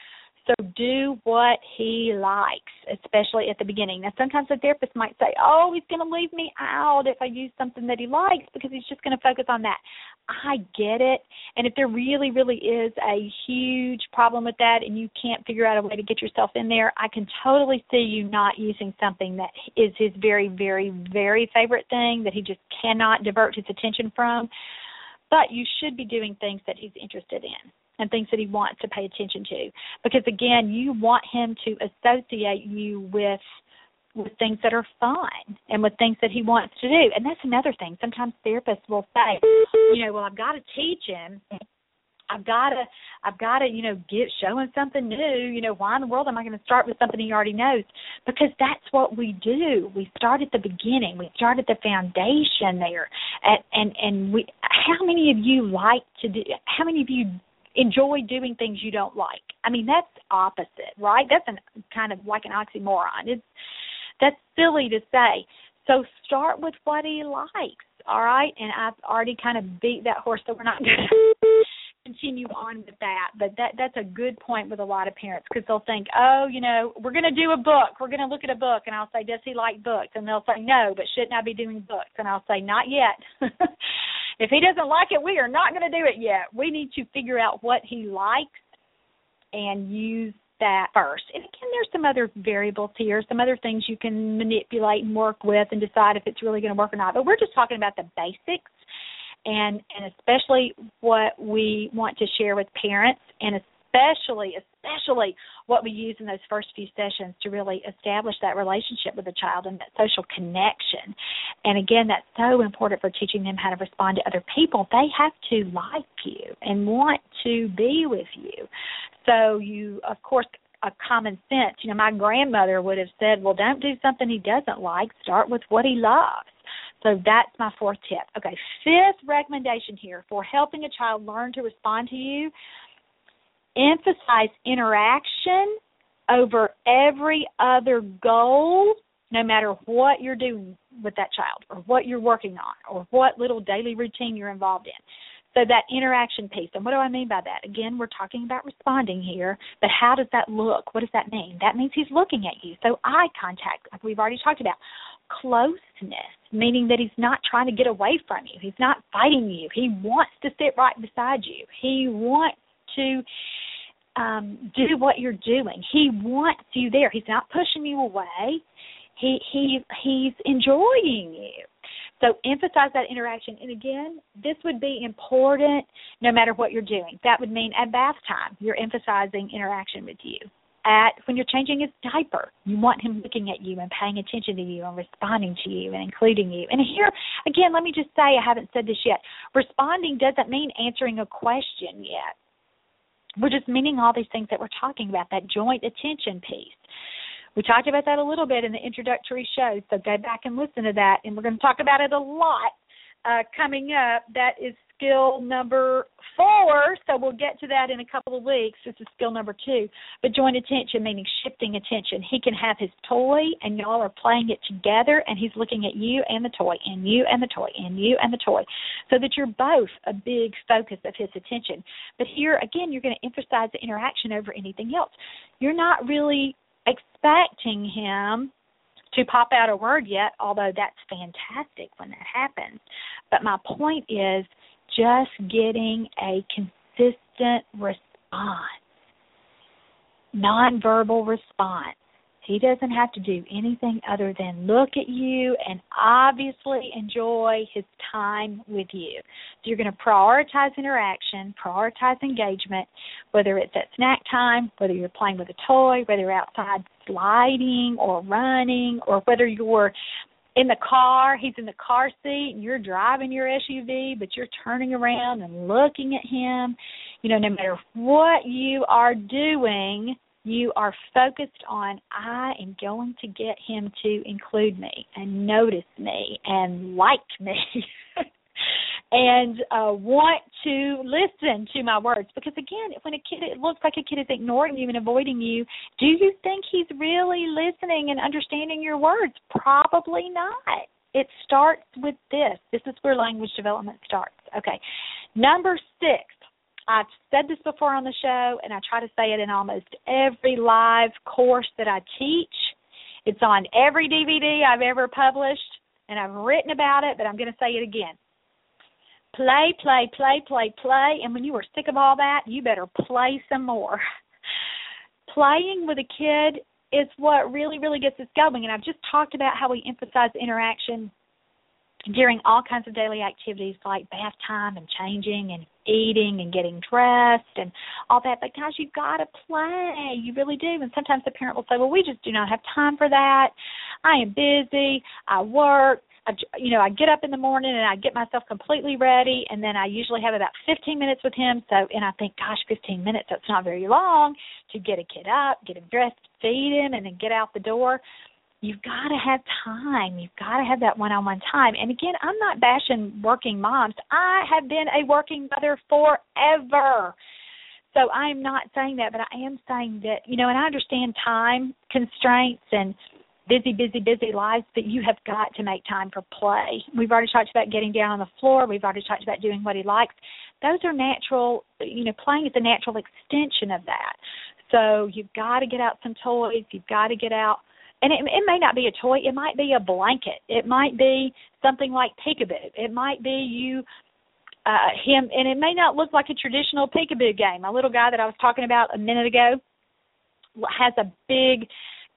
So do what he likes, especially at the beginning. Now, sometimes a therapist might say, "Oh, he's going to leave me out if I use something that he likes because he's just going to focus on that." I get it, and if there really, really is a huge problem with that, and you can't figure out a way to get yourself in there, I can totally see you not using something that is his very, very, very favorite thing that he just cannot divert his attention from. But you should be doing things that he's interested in and things that he wants to pay attention to. Because again, you want him to associate you with with things that are fun and with things that he wants to do. And that's another thing. Sometimes therapists will say, you know, well I've got to teach him I've got to, I've got to, you know, get show him something new. You know, why in the world am I going to start with something he already knows? Because that's what we do. We start at the beginning. We start at the foundation there. And and and we, how many of you like to do? How many of you enjoy doing things you don't like? I mean, that's opposite, right? That's an kind of like an oxymoron. It's that's silly to say. So start with what he likes, all right? And I've already kind of beat that horse, so we're not going to continue on with that. But that that's a good point with a lot of parents because they'll think, oh, you know, we're going to do a book. We're going to look at a book, and I'll say, does he like books? And they'll say, no, but shouldn't I be doing books? And I'll say, not yet. if he doesn't like it, we are not going to do it yet. We need to figure out what he likes and use that first. And again, there's some other variables here, some other things you can manipulate and work with and decide if it's really going to work or not. But we're just talking about the basics and and especially what we want to share with parents and especially especially what we use in those first few sessions to really establish that relationship with the child and that social connection. And again that's so important for teaching them how to respond to other people. They have to like you and want to be with you. So you of course a common sense you know my grandmother would have said well don't do something he doesn't like. Start with what he loves. So that's my fourth tip. Okay, fifth recommendation here for helping a child learn to respond to you emphasize interaction over every other goal, no matter what you're doing with that child or what you're working on or what little daily routine you're involved in. So that interaction piece, and what do I mean by that? Again, we're talking about responding here, but how does that look? What does that mean? That means he's looking at you. So eye contact, like we've already talked about. Closeness, meaning that he's not trying to get away from you. He's not fighting you. He wants to sit right beside you. He wants to um do what you're doing. He wants you there. He's not pushing you away. He he he's enjoying you. So emphasize that interaction. And again, this would be important no matter what you're doing. That would mean at bath time, you're emphasizing interaction with you. At when you're changing his diaper, you want him looking at you and paying attention to you and responding to you and including you. And here, again, let me just say I haven't said this yet. Responding doesn't mean answering a question yet. We're just meaning all these things that we're talking about, that joint attention piece. We talked about that a little bit in the introductory show, so go back and listen to that. And we're going to talk about it a lot uh, coming up. That is skill number four, so we'll get to that in a couple of weeks. This is skill number two. But joint attention, meaning shifting attention. He can have his toy, and y'all are playing it together, and he's looking at you and the toy, and you and the toy, and you and the toy, so that you're both a big focus of his attention. But here, again, you're going to emphasize the interaction over anything else. You're not really expecting him to pop out a word yet, although that's fantastic when that happens. But my point is just getting a consistent response, nonverbal response. He doesn't have to do anything other than look at you and obviously enjoy his time with you. So you're going to prioritize interaction, prioritize engagement, whether it's at snack time, whether you're playing with a toy, whether you're outside sliding or running, or whether you're in the car, he's in the car seat and you're driving your SUV, but you're turning around and looking at him. You know, no matter what you are doing, you are focused on I am going to get him to include me and notice me and like me and uh want to listen to my words. Because again when a kid it looks like a kid is ignoring you and avoiding you do you think he's really listening and understanding your words? Probably not. It starts with this. This is where language development starts. Okay. Number 6 I've said this before on the show, and I try to say it in almost every live course that I teach. It's on every DVD I've ever published, and I've written about it, but I'm going to say it again. Play, play, play, play, play, and when you are sick of all that, you better play some more. Playing with a kid is what really, really gets us going, and I've just talked about how we emphasize interaction during all kinds of daily activities like bath time and changing and eating and getting dressed and all that. But guys, you've got to play. You really do. And sometimes the parent will say, "Well, we just do not have time for that. I am busy. I work." I, you know, I get up in the morning and I get myself completely ready, and then I usually have about 15 minutes with him. So, and I think, gosh, 15 minutes—that's not very long to get a kid up, get him dressed, feed him, and then get out the door you've got to have time. You've got to have that one-on-one time. And again, I'm not bashing working moms. I have been a working mother forever. So I'm not saying that, but I am saying that, you know, and I understand time constraints and busy, busy, busy lives, but you have got to make time for play. We've already talked about getting down on the floor. We've already talked about doing what he likes. Those are natural, you know, playing is a natural extension of that. So you've got to get out some toys. You've got to get out and it, it may not be a toy it might be a blanket it might be something like peekaboo it might be you uh him and it may not look like a traditional peekaboo game a little guy that i was talking about a minute ago has a big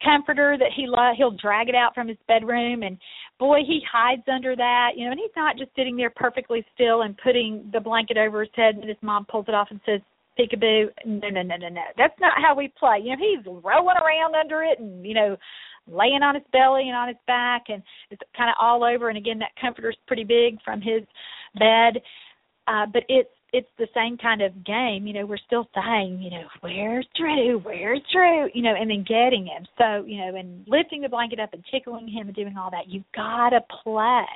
comforter that he lo- he'll drag it out from his bedroom and boy he hides under that you know and he's not just sitting there perfectly still and putting the blanket over his head and his mom pulls it off and says peekaboo. No no no no no. That's not how we play. You know he's rolling around under it and you know laying on his belly and on his back and it's kind of all over and again that comforter's pretty big from his bed. Uh but it's it's the same kind of game, you know, we're still saying, you know, where's Drew? Where's Drew? You know, and then getting him. So, you know, and lifting the blanket up and tickling him and doing all that. You've got to play.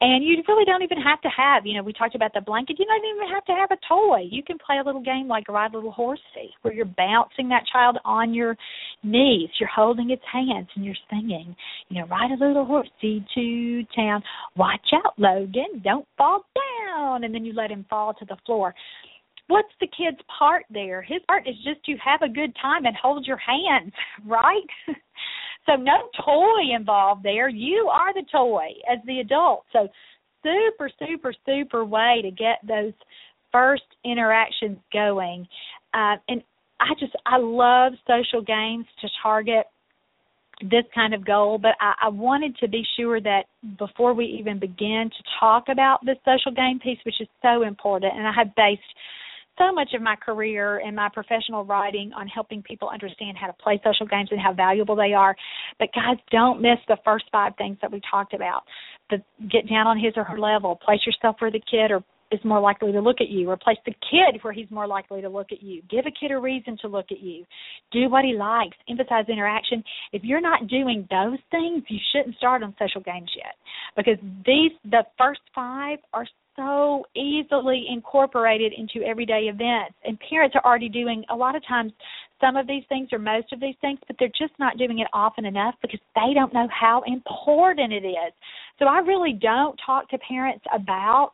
And you really don't even have to have, you know, we talked about the blanket. You don't even have to have a toy. You can play a little game like Ride a Little Horsey, where you're bouncing that child on your knees. You're holding its hands and you're singing, you know, ride a little horsey to town. Watch out, Logan, don't fall down. And then you let him fall to the floor. What's the kid's part there? His part is just to have a good time and hold your hands, right? so no toy involved there. You are the toy as the adult. So super, super, super way to get those first interactions going. Uh, and I just I love social games to target this kind of goal, but I, I wanted to be sure that before we even begin to talk about the social game piece, which is so important, and I have based so much of my career and my professional writing on helping people understand how to play social games and how valuable they are. But guys, don't miss the first five things that we talked about. The get down on his or her level, place yourself where the kid or is more likely to look at you. Replace the kid where he's more likely to look at you. Give a kid a reason to look at you. Do what he likes. Emphasize interaction. If you're not doing those things, you shouldn't start on social games yet. Because these the first five are so easily incorporated into everyday events. And parents are already doing a lot of times some of these things or most of these things, but they're just not doing it often enough because they don't know how important it is. So I really don't talk to parents about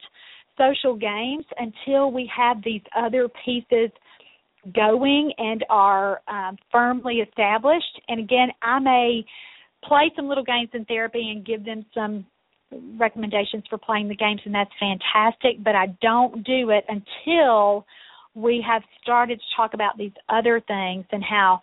social games until we have these other pieces going and are um, firmly established. And again, I may play some little games in therapy and give them some recommendations for playing the games, and that's fantastic. But I don't do it until we have started to talk about these other things and how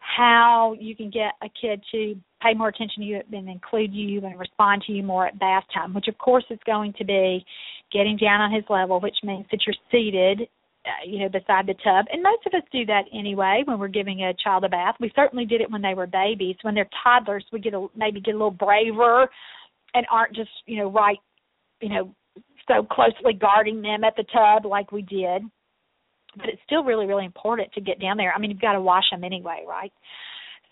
how you can get a kid to pay more attention to you and include you and respond to you more at bath time, which of course is going to be getting down on his level, which means that you're seated, uh, you know, beside the tub. And most of us do that anyway when we're giving a child a bath. We certainly did it when they were babies. When they're toddlers, we get a, maybe get a little braver and aren't just, you know, right, you know, so closely guarding them at the tub like we did. But it's still really, really important to get down there. I mean, you've got to wash them anyway, right?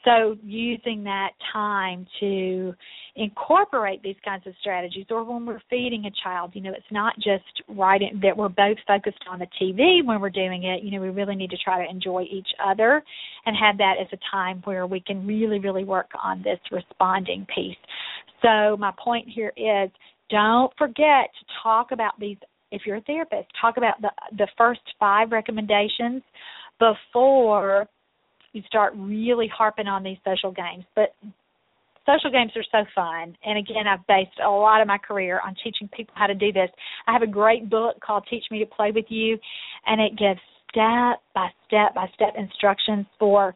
So using that time to incorporate these kinds of strategies, or when we're feeding a child, you know, it's not just right in, that we're both focused on the TV when we're doing it. You know, we really need to try to enjoy each other and have that as a time where we can really, really work on this responding piece. So my point here is don't forget to talk about these if you're a therapist, talk about the the first five recommendations before you start really harping on these social games. But social games are so fun. And again, I've based a lot of my career on teaching people how to do this. I have a great book called Teach Me to Play with You, and it gives step by step by step instructions for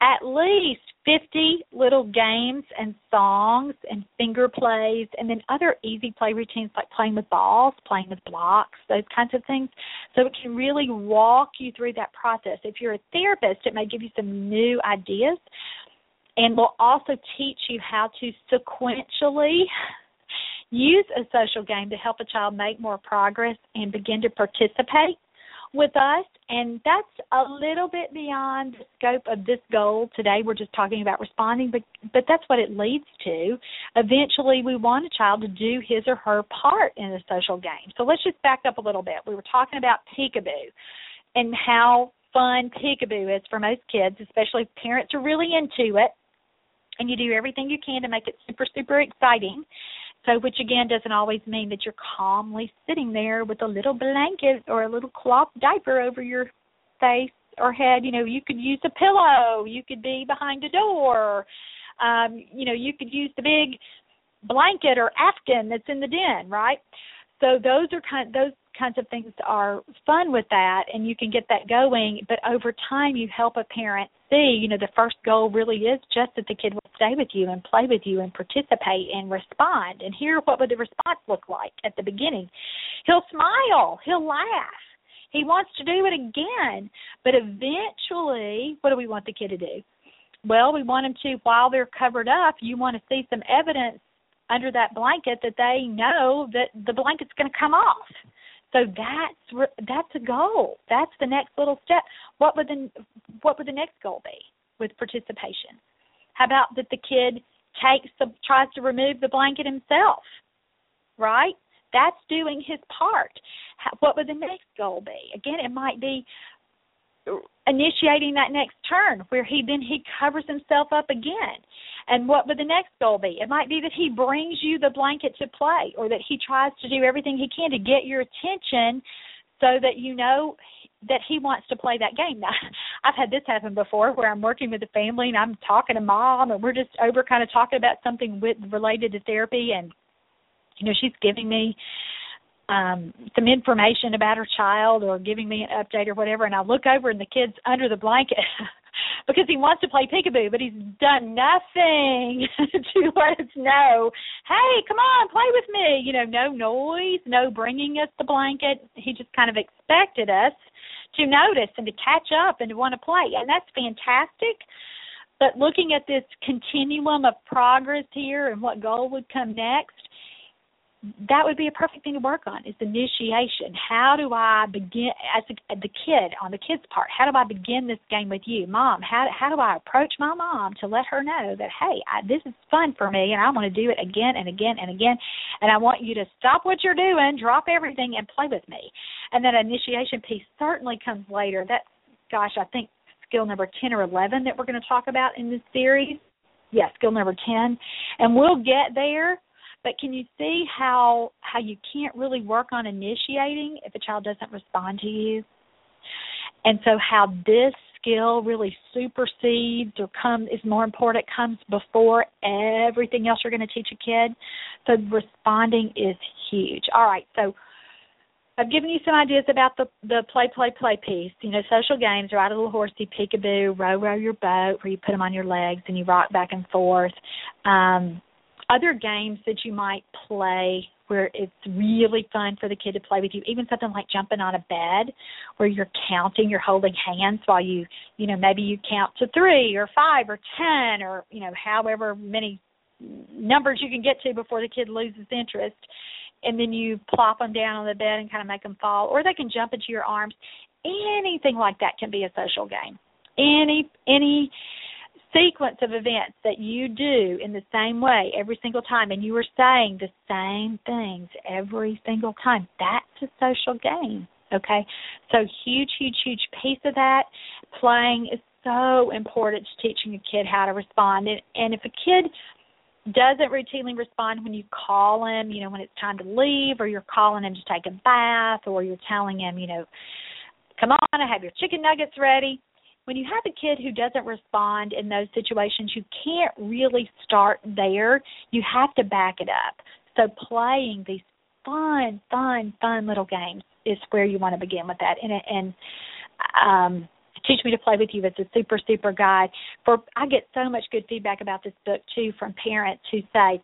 at least 50 little games and songs and finger plays and then other easy play routines like playing with balls, playing with blocks, those kinds of things. So it can really walk you through that process. If you're a therapist, it may give you some new ideas and will also teach you how to sequentially use a social game to help a child make more progress and begin to participate with us, and that's a little bit beyond the scope of this goal today. We're just talking about responding, but but that's what it leads to. Eventually, we want a child to do his or her part in a social game. So let's just back up a little bit. We were talking about peekaboo and how fun peekaboo is for most kids, especially if parents are really into it and you do everything you can to make it super super exciting so, which again doesn't always mean that you're calmly sitting there with a little blanket or a little cloth diaper over your face or head. You know, you could use a pillow. You could be behind a door. Um, you know, you could use the big blanket or afghan that's in the den, right? So those are kind those kinds of things are fun with that and you can get that going but over time you help a parent see you know the first goal really is just that the kid stay with you and play with you and participate and respond. And hear what would the response look like at the beginning? He'll smile. He'll laugh. He wants to do it again. But eventually what do we want the kid to do? Well we want him to while they're covered up you want to see some evidence under that blanket that they know that the blanket's going to come off. So that's that's a goal. That's the next little step. What would the what would the next goal be with participation? How about that the kid takes the tries to remove the blanket himself, right? That's doing his part. What would the next goal be? Again, it might be initiating that next turn where he then he covers himself up again. And what would the next goal be? It might be that he brings you the blanket to play or that he tries to do everything he can to get your attention so that you know that he wants to play that game. Now, I've had this happen before where I'm working with a family and I'm talking to mom and we're just over kind of talking about something with related to therapy and you know she's giving me um some information about her child or giving me an update or whatever. And I look over and the kid's under the blanket because he wants to play peekaboo but he's done nothing to let us know hey come on play with me. You know no noise no bringing us the blanket. He just kind of expected us to notice and to catch up and to want to play. And that's fantastic. But looking at this continuum of progress here and what goal would come next that would be a perfect thing to work on is initiation. How do i begin as a, the kid on the kid's part how do i begin this game with you? Mom how how do i approach my mom to let her know that hey I, this is fun for me and i want to do it again and again and again and i want you to stop what you're doing drop everything and play with me. And that initiation piece certainly comes later. That's gosh i think skill number 10 or 11 that we're going to talk about in this series. Yeah skill number 10 and we'll get there but can you see how how you can't really work on initiating if a child doesn't respond to you? And so how this skill really supersedes or comes is more important comes before everything else you're going to teach a kid. So responding is huge. All right, so I've given you some ideas about the the play play play piece. You know, social games, ride a little horsey, peekaboo, row row your boat, where you put them on your legs and you rock back and forth. Um, other games that you might play where it's really fun for the kid to play with you even something like jumping on a bed where you're counting you're holding hands while you you know maybe you count to three or five or ten or you know however many numbers you can get to before the kid loses interest. And then you plop them down on the bed and kind of make them fall or they can jump into your arms. Anything like that can be a social game. Any any sequence of events that you do in the same way every single time and you are saying the same things every single time that's a social game okay? So huge huge huge piece of that. Playing is so important to teaching a kid how to respond and, and if a kid doesn't routinely respond when you call him you know when it's time to leave or you're calling him to take a bath or you're telling him you know come on i have your chicken nuggets ready when you have a kid who doesn't respond in those situations, you can't really start there. You have to back it up. So playing these fun, fun, fun little games is where you want to begin with that. And and um Teach Me to Play with You is a super, super guide. For I get so much good feedback about this book too from parents who say,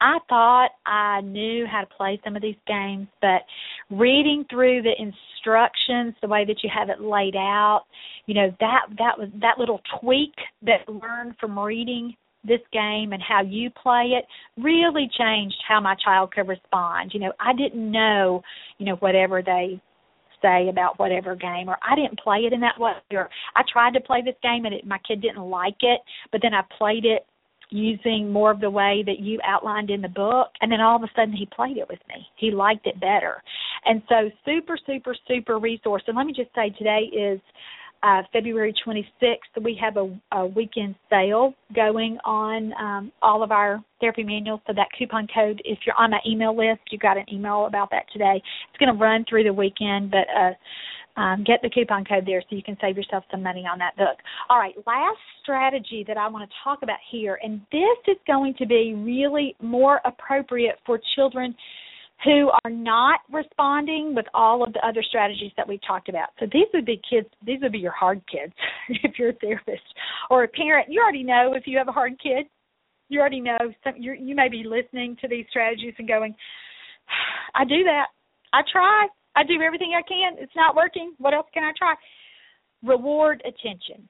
I thought I knew how to play some of these games, but reading through the instructions, the way that you have it laid out, you know, that that was that little tweak that learned from reading this game and how you play it really changed how my child could respond. You know, I didn't know, you know, whatever they say about whatever game or I didn't play it in that way or I tried to play this game and it, my kid didn't like it, but then I played it using more of the way that you outlined in the book and then all of a sudden he played it with me he liked it better and so super super super resource and let me just say today is uh, February 26th, we have a, a weekend sale going on um, all of our therapy manuals. So that coupon code, if you're on my email list, you got an email about that today. It's going to run through the weekend, but uh, um, get the coupon code there so you can save yourself some money on that book. All right, last strategy that I want to talk about here, and this is going to be really more appropriate for children who are not responding with all of the other strategies that we've talked about. So these would be kids, these would be your hard kids if you're a therapist or a parent. You already know if you have a hard kid. You already know some, you you may be listening to these strategies and going, I do that. I try. I do everything I can. It's not working. What else can I try? Reward attention.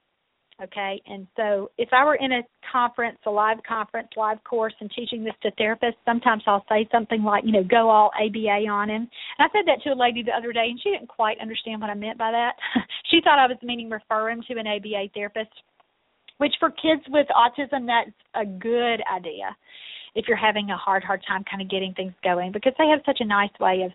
Okay, and so if I were in a conference, a live conference, live course, and teaching this to therapists, sometimes I'll say something like, you know, go all ABA on him. And I said that to a lady the other day, and she didn't quite understand what I meant by that. she thought I was meaning refer him to an ABA therapist, which for kids with autism, that's a good idea if you're having a hard hard time kind of getting things going because they have such a nice way of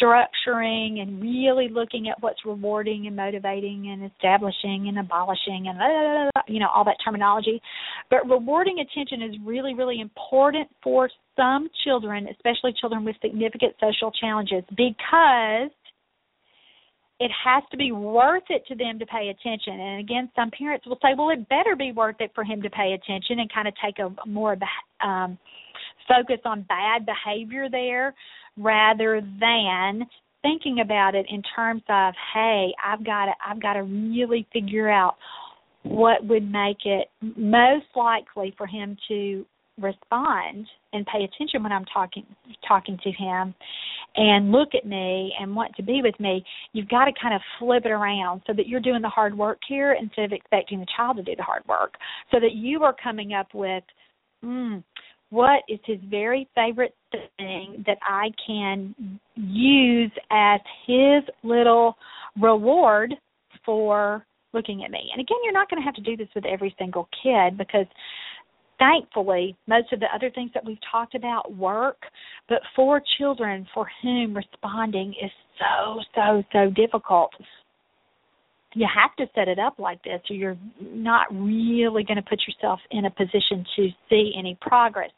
structuring and really looking at what's rewarding and motivating and establishing and abolishing and blah, you know all that terminology. But rewarding attention is really really important for some children especially children with significant social challenges because it has to be worth it to them to pay attention. And again, some parents will say, well, it better be worth it for him to pay attention and kind of take a more um, focus on bad behavior there rather than thinking about it in terms of, hey, I've got to, I've got to really figure out what would make it most likely for him to respond and pay attention when I'm talking talking to him and look at me and want to be with me, you've got to kind of flip it around so that you're doing the hard work here instead of expecting the child to do the hard work. So that you are coming up with mm, what is his very favorite thing that I can use as his little reward for looking at me. And again, you're not going to have to do this with every single kid because thankfully, most of the other things that we've talked about work, but for children for whom responding is so, so, so difficult, you have to set it up like this or you're not really going to put yourself in a position to see any progress.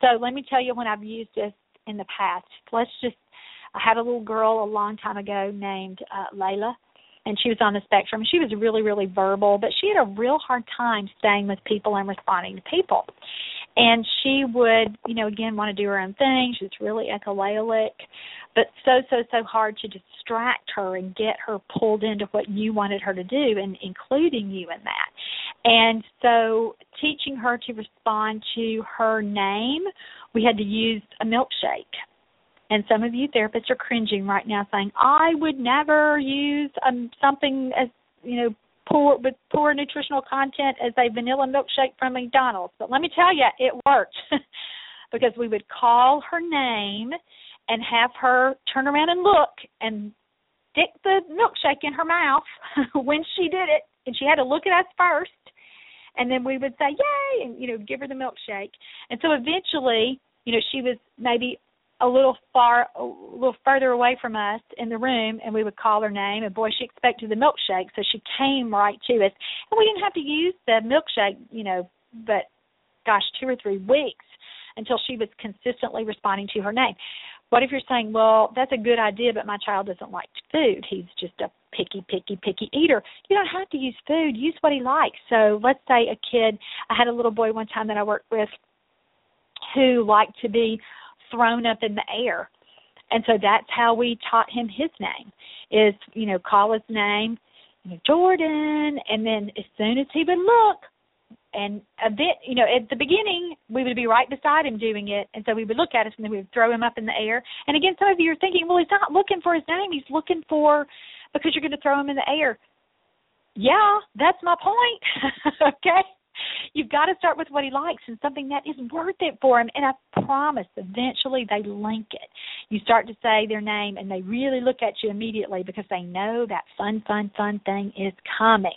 So let me tell you when I've used this in the past. Let's just I had a little girl a long time ago named uh, Layla and she was on the spectrum. She was really, really verbal, but she had a real hard time staying with people and responding to people. And she would, you know, again want to do her own thing. She was really echolalic, but so, so, so hard to distract her and get her pulled into what you wanted her to do and including you in that. And so teaching her to respond to her name, we had to use a milkshake and some of you therapists are cringing right now, saying, "I would never use um, something as you know poor with poor nutritional content as a vanilla milkshake from McDonald's." But let me tell you, it worked because we would call her name and have her turn around and look and stick the milkshake in her mouth when she did it, and she had to look at us first, and then we would say, "Yay!" and you know give her the milkshake. And so eventually, you know, she was maybe a little far a little further away from us in the room and we would call her name. And boy she expected the milkshake so she came right to us. And we didn't have to use the milkshake you know but gosh two or three weeks until she was consistently responding to her name. What if you're saying well that's a good idea but my child doesn't like food. He's just a picky picky picky eater. You don't have to use food. Use what he likes. So let's say a kid i had a little boy one time that i worked with who liked to be thrown up in the air. And so that's how we taught him his name is, you know, call his name, you know, Jordan, and then as soon as he would look, and a bit, you know, at the beginning we would be right beside him doing it, and so we would look at us and then we would throw him up in the air. And again, some of you are thinking, well, he's not looking for his name; he's looking for because you're going to throw him in the air. Yeah, that's my point. okay, You've got to start with what he likes and something that is worth it for him. And I promise eventually they link it. You start to say their name and they really look at you immediately because they know that fun, fun, fun thing is coming.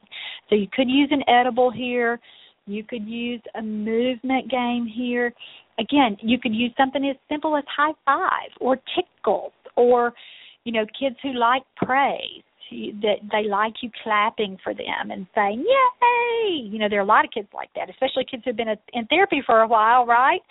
So you could use an edible here. You could use a movement game here. Again, you could use something as simple as high five or tickles or, you know, kids who like praise that they like you clapping for them and saying yay! You know there are a lot of kids like that especially kids who've been in therapy for a while right?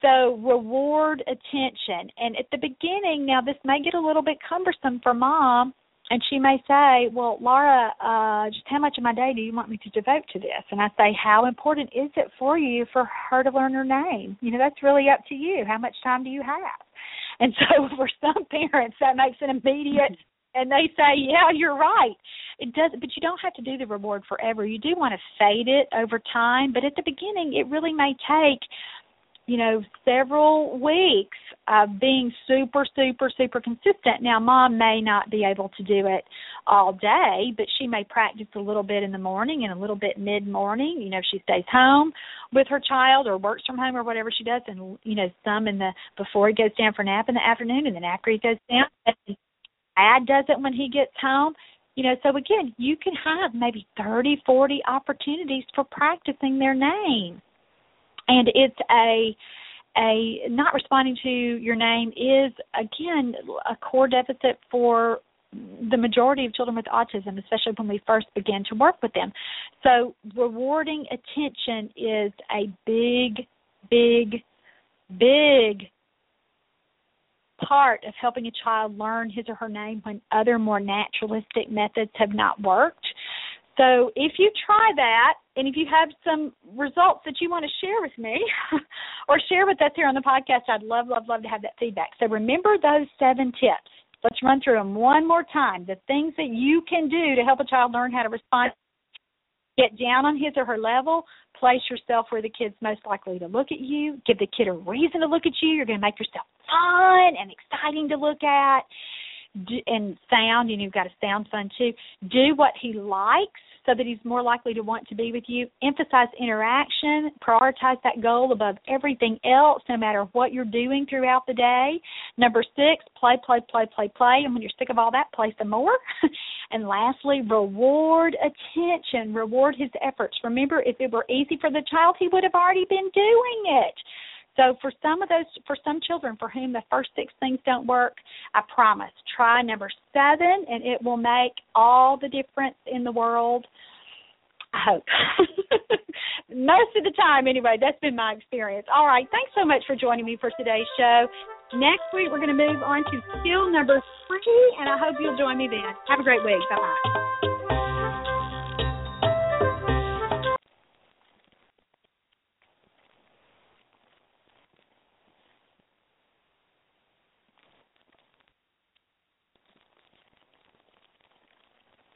So reward attention. And at the beginning now this may get a little bit cumbersome for mom and she may say well laura uh just how much of my day do you want me to devote to this? And i say how important is it for you for her to learn her name? You know that's really up to you. How much time do you have? And so for some parents that makes an immediate and they say, "Yeah, you're right." It does, but you don't have to do the reward forever. You do want to fade it over time, but at the beginning, it really may take, you know, several weeks of being super, super, super consistent. Now, mom may not be able to do it all day, but she may practice a little bit in the morning and a little bit mid morning. You know, if she stays home with her child or works from home or whatever she does, and you know, some in the before he goes down for a nap in the afternoon, and then after he goes down. Dad does it when he gets home. You know, so again, you can have maybe 30, 40 opportunities for practicing their name. And it's a a not responding to your name is again a core deficit for the majority of children with autism, especially when we first begin to work with them. So, rewarding attention is a big, big, big part of helping a child learn his or her name when other more naturalistic methods have not worked. So if you try that and if you have some results that you want to share with me or share with us here on the podcast, I'd love, love, love to have that feedback. So remember those seven tips. Let's run through them one more time. The things that you can do to help a child learn how to respond. Get down on his or her level. Place yourself where the kid's most likely to look at you. Give the kid a reason to look at you. You're going to make yourself fun and exciting to look at. And sound, and you've got a sound fun too. Do what he likes so that he's more likely to want to be with you. Emphasize interaction, prioritize that goal above everything else, no matter what you're doing throughout the day. Number six, play, play, play, play, play. And when you're sick of all that, play some more. and lastly, reward attention, reward his efforts. Remember, if it were easy for the child, he would have already been doing it. So for some of those, for some children for whom the first six things don't work, I promise, try number seven, and it will make all the difference in the world. I hope. Most of the time, anyway, that's been my experience. All right, thanks so much for joining me for today's show. Next week, we're going to move on to skill number three, and I hope you'll join me then. Have a great week. Bye bye.